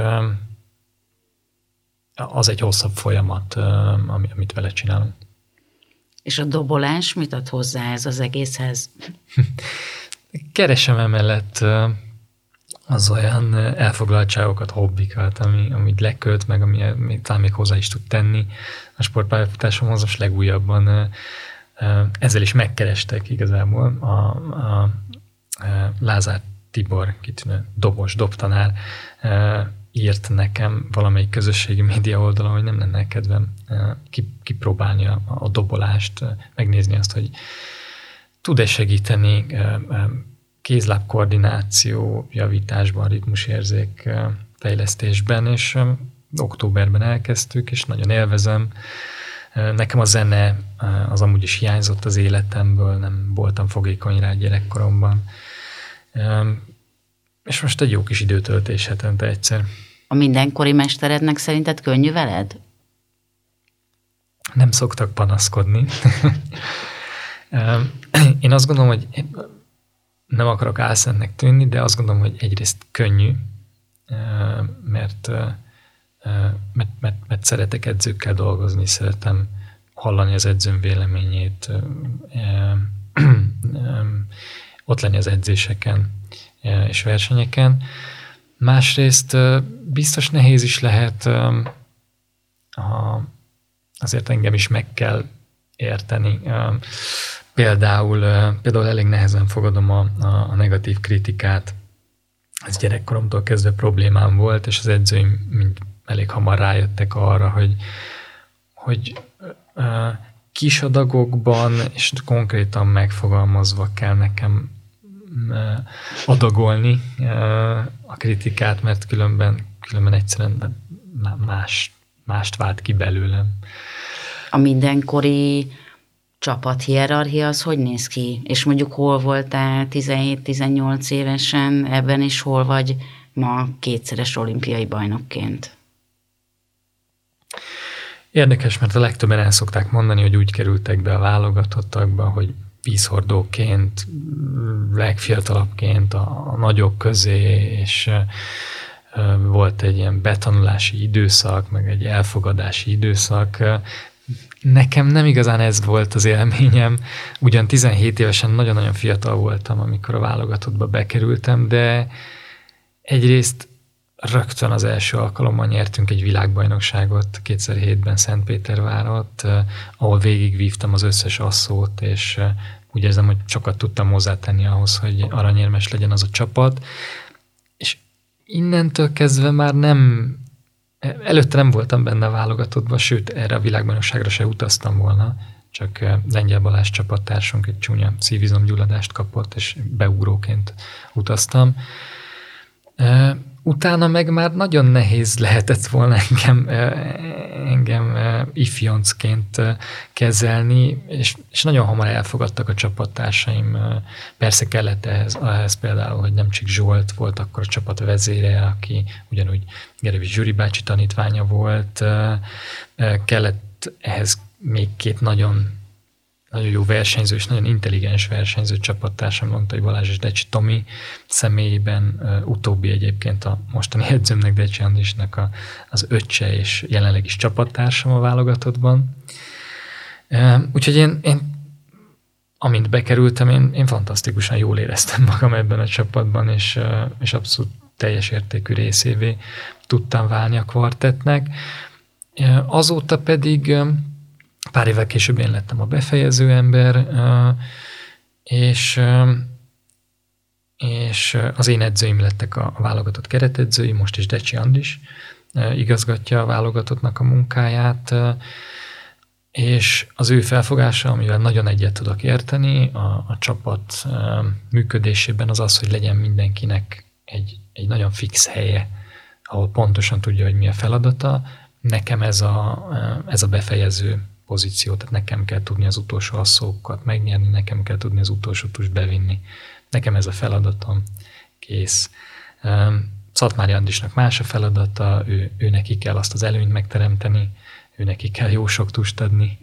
az egy hosszabb folyamat, amit vele csinálunk. És a dobolás mit ad hozzá ez az egészhez? (laughs) Keresem emellett az olyan elfoglaltságokat, hobbikat, ami, amit lekölt, meg ami, ami talán még hozzá is tud tenni a sportpályafutásomhoz, most legújabban ezzel is megkerestek igazából a, a, a Lázár Tibor, kitűnő dobos, dobtanár, írt nekem valamelyik közösségi média oldalon, hogy nem lenne kedvem kipróbálni a, a dobolást, megnézni azt, hogy tud-e segíteni kézláb koordináció javításban, ritmusérzék fejlesztésben, és októberben elkezdtük, és nagyon élvezem. Nekem a zene az amúgy is hiányzott az életemből, nem voltam fogékony rá gyerekkoromban és most egy jó kis időtöltés hetente egyszer. A mindenkori mesterednek szerinted könnyű veled? Nem szoktak panaszkodni. (laughs) Én azt gondolom, hogy nem akarok álszentnek tűnni, de azt gondolom, hogy egyrészt könnyű, mert, mert, mert, mert szeretek edzőkkel dolgozni, szeretem hallani az edzőm véleményét, ott lenni az edzéseken, és versenyeken. Másrészt biztos nehéz is lehet, azért engem is meg kell érteni. Például, például elég nehezen fogadom a, a, a negatív kritikát. Ez gyerekkoromtól kezdve problémám volt, és az edzőim mind elég hamar rájöttek arra, hogy, hogy kis adagokban és konkrétan megfogalmazva kell nekem adagolni a kritikát, mert különben, különben egyszerűen más, mást vált ki belőlem. A mindenkori csapat hierarchia az hogy néz ki? És mondjuk hol voltál 17-18 évesen ebben, és hol vagy ma kétszeres olimpiai bajnokként? Érdekes, mert a legtöbben el szokták mondani, hogy úgy kerültek be a válogatottakba, hogy vízhordóként, legfiatalabbként a, a nagyok közé, és volt egy ilyen betanulási időszak, meg egy elfogadási időszak. Nekem nem igazán ez volt az élményem. Ugyan 17 évesen nagyon-nagyon fiatal voltam, amikor a válogatottba bekerültem, de egyrészt rögtön az első alkalommal nyertünk egy világbajnokságot 2007-ben Szentpétervárot, ahol végigvívtam az összes asszót, és úgy érzem, hogy sokat tudtam hozzátenni ahhoz, hogy aranyérmes legyen az a csapat. És innentől kezdve már nem, előtte nem voltam benne a válogatottban, sőt, erre a világbajnokságra se utaztam volna, csak Lengyel Balázs csapattársunk egy csúnya szívizomgyulladást kapott, és beugróként utaztam utána meg már nagyon nehéz lehetett volna engem, engem ifjoncként kezelni, és, és nagyon hamar elfogadtak a csapattársaim. Persze kellett ehhez, ehhez például, hogy nem csak Zsolt volt akkor a csapat vezére, aki ugyanúgy Gerevi Zsuri bácsi tanítványa volt, kellett ehhez még két nagyon nagyon jó versenyző és nagyon intelligens versenyző csapattársam, hogy Balázs és Decsi Tomi személyében, utóbbi egyébként a mostani edzőmnek, Decsi Andrisnak a, az öccse és jelenleg is csapattársam a válogatottban. Úgyhogy én, én amint bekerültem, én, én fantasztikusan jól éreztem magam ebben a csapatban, és, és abszolút teljes értékű részévé tudtam válni a kvartetnek. Azóta pedig Pár évvel később én lettem a befejező ember, és, és az én edzőim lettek a válogatott keretedzői, most is Decsi Andis igazgatja a válogatottnak a munkáját, és az ő felfogása, amivel nagyon egyet tudok érteni, a, a csapat működésében az az, hogy legyen mindenkinek egy, egy nagyon fix helye, ahol pontosan tudja, hogy mi a feladata. Nekem ez a, ez a befejező pozíciót, tehát nekem kell tudni az utolsó asszókat megnyerni, nekem kell tudni az utolsó tus bevinni. Nekem ez a feladatom, kész. Szatmári Andisnak más a feladata, ő, ő neki kell azt az előnyt megteremteni, ő neki kell jó sok tust adni,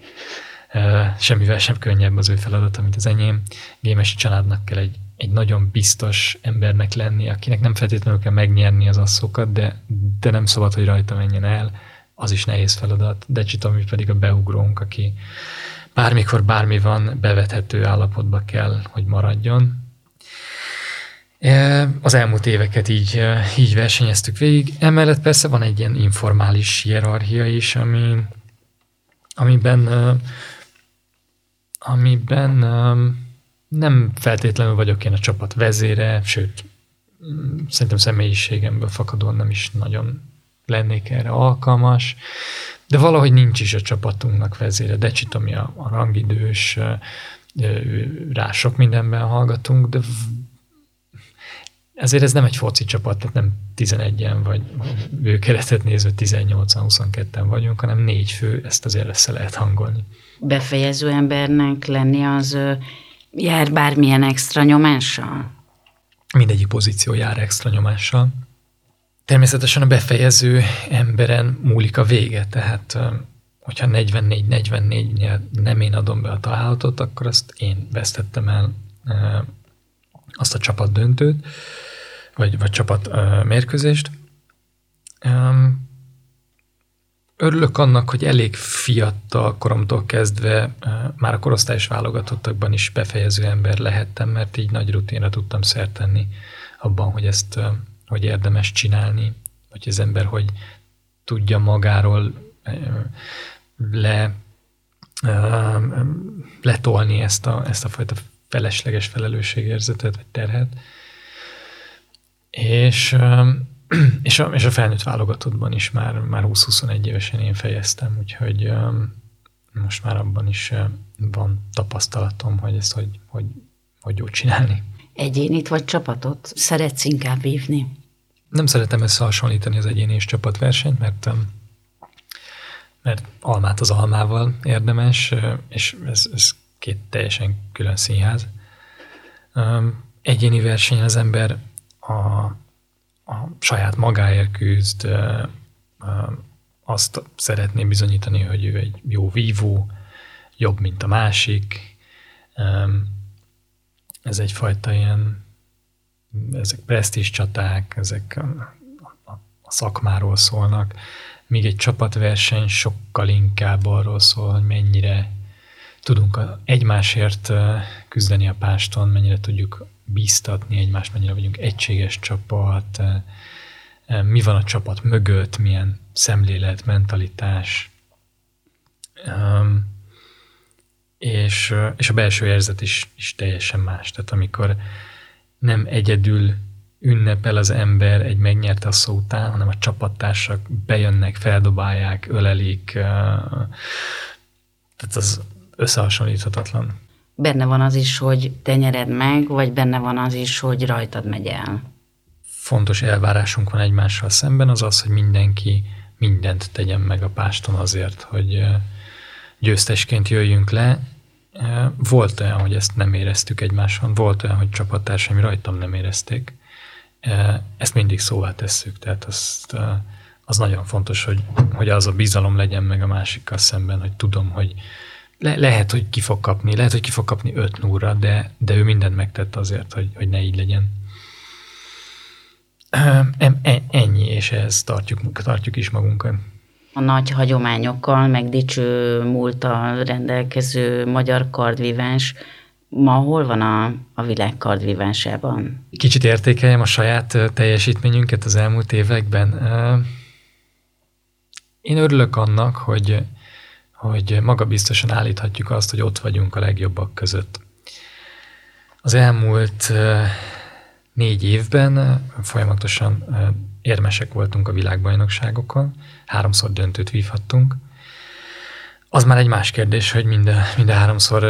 semmivel sem könnyebb az ő feladata, mint az enyém. Gémesi családnak kell egy, egy nagyon biztos embernek lenni, akinek nem feltétlenül kell megnyerni az asszókat, de, de nem szabad, hogy rajta menjen el az is nehéz feladat. Decsi Tomi pedig a beugrónk, aki bármikor bármi van, bevethető állapotba kell, hogy maradjon. E, az elmúlt éveket így, e, így versenyeztük végig. Emellett persze van egy ilyen informális hierarchia is, ami, amiben, e, amiben nem feltétlenül vagyok én a csapat vezére, sőt, szerintem személyiségemből fakadóan nem is nagyon lennék erre alkalmas, de valahogy nincs is a csapatunknak vezére. Decsit, ami a, a rangidős, rá sok mindenben hallgatunk, de ezért ez nem egy foci csapat, tehát nem 11-en vagy keretet nézve 18-an, 22-en vagyunk, hanem négy fő, ezt azért össze lehet hangolni. Befejező embernek lenni az jár bármilyen extra nyomással? Mindegyik pozíció jár extra nyomással. Természetesen a befejező emberen múlik a vége, tehát hogyha 44-44-nél nem én adom be a találatot, akkor azt én vesztettem el azt a csapat döntőt, vagy, vagy csapat mérkőzést. Örülök annak, hogy elég fiatal koromtól kezdve már a korosztályos válogatottakban is befejező ember lehettem, mert így nagy rutinra tudtam szert tenni abban, hogy ezt hogy érdemes csinálni, hogy az ember hogy tudja magáról le, letolni ezt a, ezt a fajta felesleges felelősségérzetet, vagy terhet. És, és, a, és a felnőtt válogatottban is már, már 20-21 évesen én fejeztem, úgyhogy most már abban is van tapasztalatom, hogy ezt hogy, hogy, hogy jó csinálni. Egyénit vagy csapatot szeretsz inkább vívni? Nem szeretem összehasonlítani az egyéni és csapatversenyt, mert mert almát az almával érdemes, és ez, ez két teljesen külön színház. Egyéni versenyen az ember a, a saját magáért küzd, azt szeretné bizonyítani, hogy ő egy jó vívó, jobb, mint a másik. Ez egyfajta ilyen ezek presztis csaták, ezek a, a, a szakmáról szólnak, míg egy csapatverseny sokkal inkább arról szól, hogy mennyire tudunk egymásért küzdeni a páston, mennyire tudjuk bíztatni egymást, mennyire vagyunk egységes csapat, mi van a csapat mögött, milyen szemlélet, mentalitás, és, és a belső érzet is, is teljesen más. Tehát amikor nem egyedül ünnepel az ember egy megnyert a szó után, hanem a csapattársak bejönnek, feldobálják, ölelik, tehát az összehasonlíthatatlan. Benne van az is, hogy te nyered meg, vagy benne van az is, hogy rajtad megy el? Fontos elvárásunk van egymással szemben, az az, hogy mindenki mindent tegyen meg a páston azért, hogy győztesként jöjjünk le. Volt olyan, hogy ezt nem éreztük egymáson, volt olyan, hogy csapattársaim rajtam nem érezték. Ezt mindig szóvá tesszük, tehát azt, az nagyon fontos, hogy, hogy az a bizalom legyen meg a másikkal szemben, hogy tudom, hogy le, lehet, hogy ki fog kapni, lehet, hogy ki fog kapni 5 0 de, de ő mindent megtett azért, hogy, hogy ne így legyen. E, ennyi, és ehhez tartjuk, tartjuk is magunkat. A nagy hagyományokkal, meg dicső múltal rendelkező magyar kardvívás ma hol van a, a világ kardvívásában? Kicsit értékeljem a saját teljesítményünket az elmúlt években. Én örülök annak, hogy, hogy magabiztosan állíthatjuk azt, hogy ott vagyunk a legjobbak között. Az elmúlt négy évben folyamatosan érmesek voltunk a világbajnokságokon, háromszor döntőt vívhattunk. Az már egy más kérdés, hogy minden, minden háromszor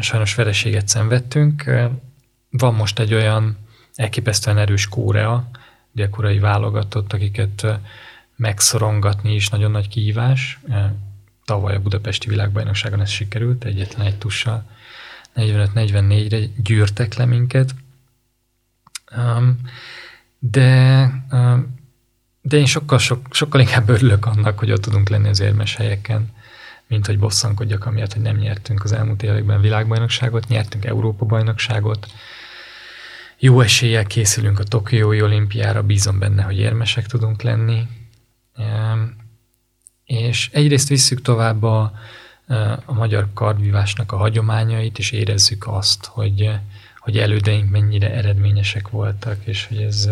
sajnos vereséget szenvedtünk. Van most egy olyan elképesztően erős Kórea, dél-koreai válogatott, akiket megszorongatni is nagyon nagy kihívás. Tavaly a Budapesti világbajnokságon ez sikerült, egyetlen egy tussal 45-44-re gyűrtek le minket. De, de én sokkal, sok, sokkal inkább örülök annak, hogy ott tudunk lenni az érmes helyeken, mint hogy bosszankodjak amiatt, hogy nem nyertünk az elmúlt években világbajnokságot, nyertünk Európa-bajnokságot, jó eséllyel készülünk a Tokiói olimpiára, bízom benne, hogy érmesek tudunk lenni. És egyrészt visszük tovább a, a magyar kardvívásnak a hagyományait, és érezzük azt, hogy, hogy elődeink mennyire eredményesek voltak, és hogy ez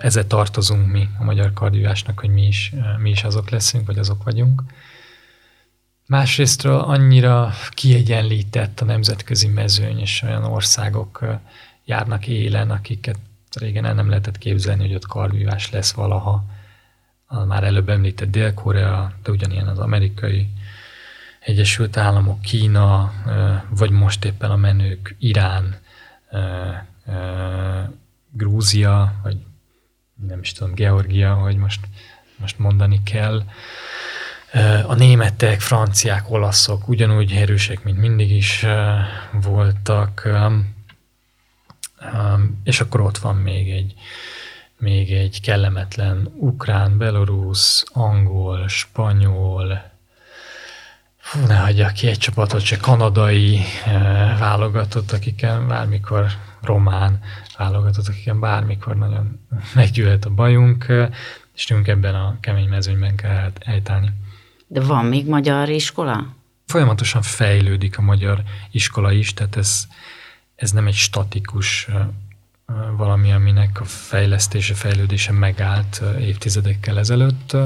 ezzel tartozunk mi a magyar kardvívásnak, hogy mi is, mi is azok leszünk, vagy azok vagyunk. Másrésztről annyira kiegyenlített a nemzetközi mezőny, és olyan országok járnak élen, akiket régen el nem lehetett képzelni, hogy ott kardvívás lesz valaha. A már előbb említett Dél-Korea, de ugyanilyen az amerikai Egyesült Államok, Kína, vagy most éppen a menők Irán, Grúzia, vagy nem is tudom, Georgia, hogy most, most mondani kell. A németek, franciák, olaszok ugyanúgy erősek, mint mindig is voltak. És akkor ott van még egy, még egy kellemetlen ukrán, belorusz, angol, spanyol, ne hagyja ki egy csapatot, se kanadai válogatott, akikkel bármikor román válogatott, akikkel bármikor nagyon (laughs) meggyűlhet a bajunk, és nekünk ebben a kemény mezőnyben kell eltállni. De van még magyar iskola? Folyamatosan fejlődik a magyar iskola is, tehát ez, ez nem egy statikus valami, aminek a fejlesztése, fejlődése megállt évtizedekkel ezelőtt.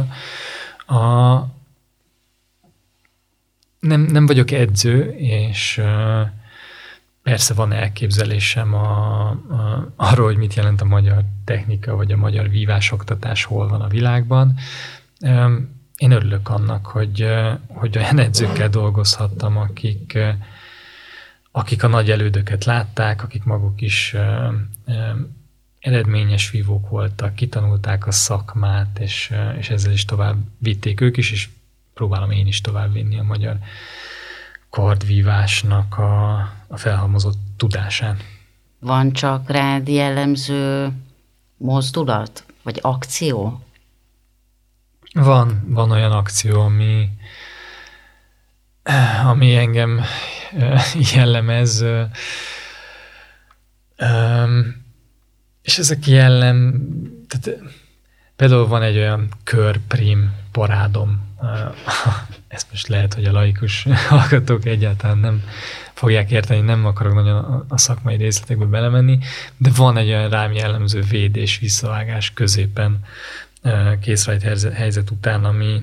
A, nem, nem vagyok edző, és persze van elképzelésem a, a, arról, hogy mit jelent a magyar technika, vagy a magyar vívásoktatás hol van a világban. Én örülök annak, hogy, hogy olyan edzőkkel dolgozhattam, akik, akik a nagy elődöket látták, akik maguk is eredményes vívók voltak, kitanulták a szakmát, és, és ezzel is tovább vitték ők is, és próbálom én is tovább vinni a magyar kardvívásnak a, a felhalmozott tudásán. Van csak rád jellemző mozdulat, vagy akció? Van, van olyan akció, ami, ami engem jellemez, és ezek jellem, tehát Például van egy olyan körprim parádom, (laughs) ezt most lehet, hogy a laikus (laughs) hallgatók egyáltalán nem fogják érteni, nem akarok nagyon a szakmai részletekbe belemenni, de van egy olyan rám jellemző védés, visszavágás középen készrajt helyzet után, ami,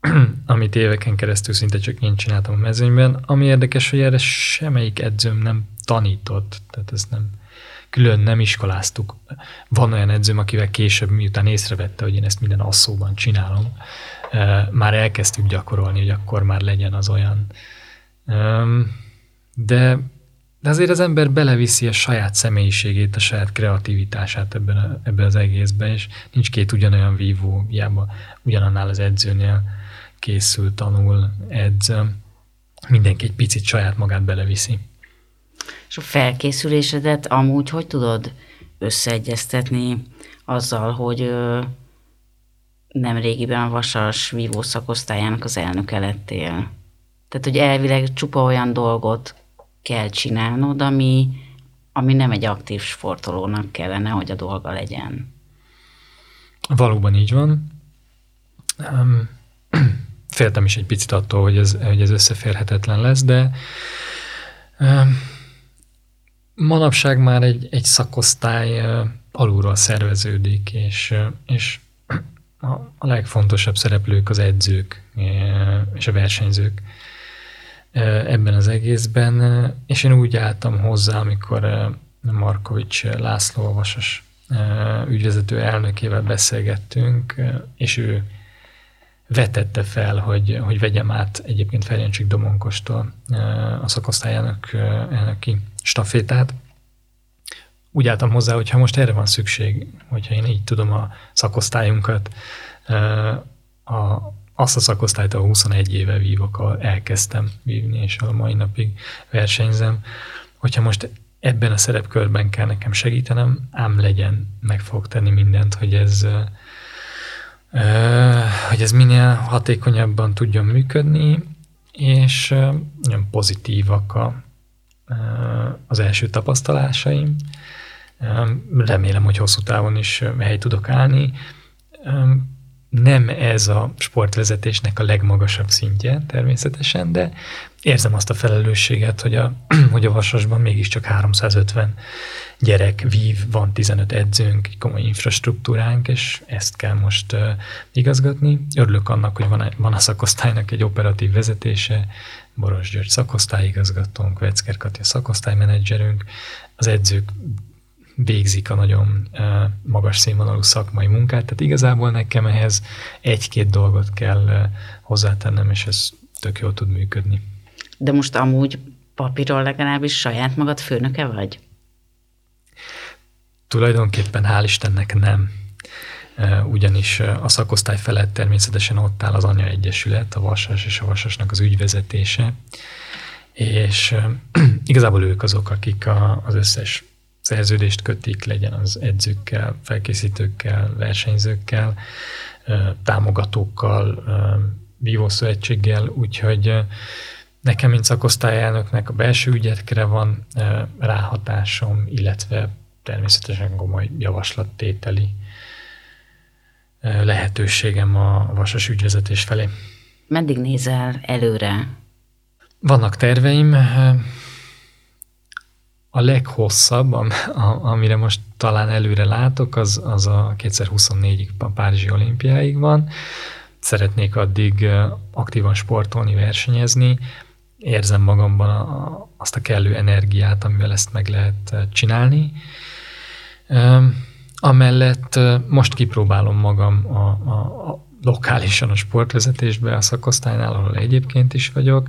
(clears throat) amit éveken keresztül szinte csak én csináltam a mezőnyben, ami érdekes, hogy erre semmelyik edzőm nem tanított, tehát ezt nem, külön nem iskoláztuk. Van olyan edzőm, akivel később, miután észrevette, hogy én ezt minden asszóban csinálom, már elkezdtük gyakorolni, hogy akkor már legyen az olyan. De, de azért az ember beleviszi a saját személyiségét, a saját kreativitását ebben, a, ebben az egészben, és nincs két ugyanolyan vívó, hiába ugyanannál az edzőnél készül, tanul, edz. Mindenki egy picit saját magát beleviszi. És a felkészülésedet amúgy hogy tudod összeegyeztetni azzal, hogy nem régiben Vasas vívó szakosztályának az elnöke lettél? Tehát, hogy elvileg csupa olyan dolgot kell csinálnod, ami, ami nem egy aktív sportolónak kellene, hogy a dolga legyen. Valóban így van. Um, (clears throat) féltem is egy picit attól, hogy ez, hogy ez összeférhetetlen lesz, de um, manapság már egy, egy szakosztály alulról szerveződik, és, és a, legfontosabb szereplők az edzők és a versenyzők ebben az egészben, és én úgy álltam hozzá, amikor Markovics László, Vasas ügyvezető elnökével beszélgettünk, és ő vetette fel, hogy, hogy vegyem át egyébként Ferencsik Domonkostól a szakosztályának elnöki stafétát. Úgy álltam hozzá, hogy ha most erre van szükség, hogyha én így tudom a szakosztályunkat, a, azt a szakosztályt, ahol 21 éve vívok, ahol elkezdtem vívni, és a mai napig versenyzem. Hogyha most ebben a szerepkörben kell nekem segítenem, ám legyen, meg fogok tenni mindent, hogy ez, hogy ez minél hatékonyabban tudjon működni, és nagyon pozitívak a, az első tapasztalásaim. Remélem, hogy hosszú távon is hely tudok állni nem ez a sportvezetésnek a legmagasabb szintje természetesen, de érzem azt a felelősséget, hogy a, (clears throat) hogy a Vasasban mégiscsak 350 gyerek vív, van 15 edzőnk, komoly infrastruktúránk, és ezt kell most uh, igazgatni. Örülök annak, hogy van, van a szakosztálynak egy operatív vezetése, Boros György szakosztályigazgatónk, Vecker Katya szakosztálymenedzserünk, az edzők végzik a nagyon magas színvonalú szakmai munkát, tehát igazából nekem ehhez egy-két dolgot kell hozzátennem, és ez tök jól tud működni. De most amúgy papíron legalábbis saját magad főnöke vagy? Tulajdonképpen hál' Istennek nem. Ugyanis a szakosztály felett természetesen ott áll az Anya Egyesület, a Vasas és a Vasasnak az ügyvezetése, és (clears throat) igazából ők azok, akik a, az összes szerződést kötik, legyen az edzőkkel, felkészítőkkel, versenyzőkkel, támogatókkal, vívószövetséggel, úgyhogy nekem, mint szakosztályelnöknek a belső ügyekre van ráhatásom, illetve természetesen komoly javaslattételi lehetőségem a vasas ügyvezetés felé. Meddig nézel előre? Vannak terveim, a leghosszabb, am, amire most talán előre látok, az, az a 2024-ig a Párizsi olimpiáig van. Szeretnék addig aktívan sportolni, versenyezni. Érzem magamban a, azt a kellő energiát, amivel ezt meg lehet csinálni. Amellett most kipróbálom magam a, a, a lokálisan a sportvezetésbe, a szakosztálynál, ahol egyébként is vagyok,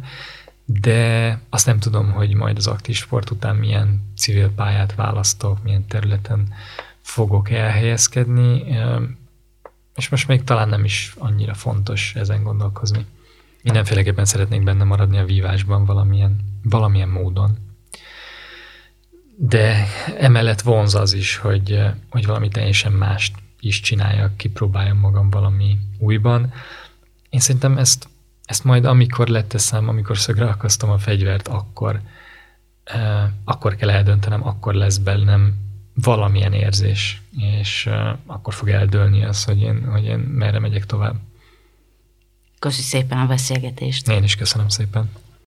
de azt nem tudom, hogy majd az aktív sport után milyen civil pályát választok, milyen területen fogok elhelyezkedni, és most még talán nem is annyira fontos ezen gondolkozni. Mindenféleképpen szeretnék benne maradni a vívásban valamilyen, valamilyen módon. De emellett vonz az is, hogy, hogy valami teljesen mást is csináljak, kipróbáljam magam valami újban. Én szerintem ezt ezt majd amikor leteszem, amikor szögre akasztom a fegyvert, akkor, eh, akkor kell eldöntenem, akkor lesz bennem valamilyen érzés, és akkor fog eldőlni az, hogy én, hogy én merre megyek tovább. Köszönöm szépen a beszélgetést. Én is köszönöm szépen.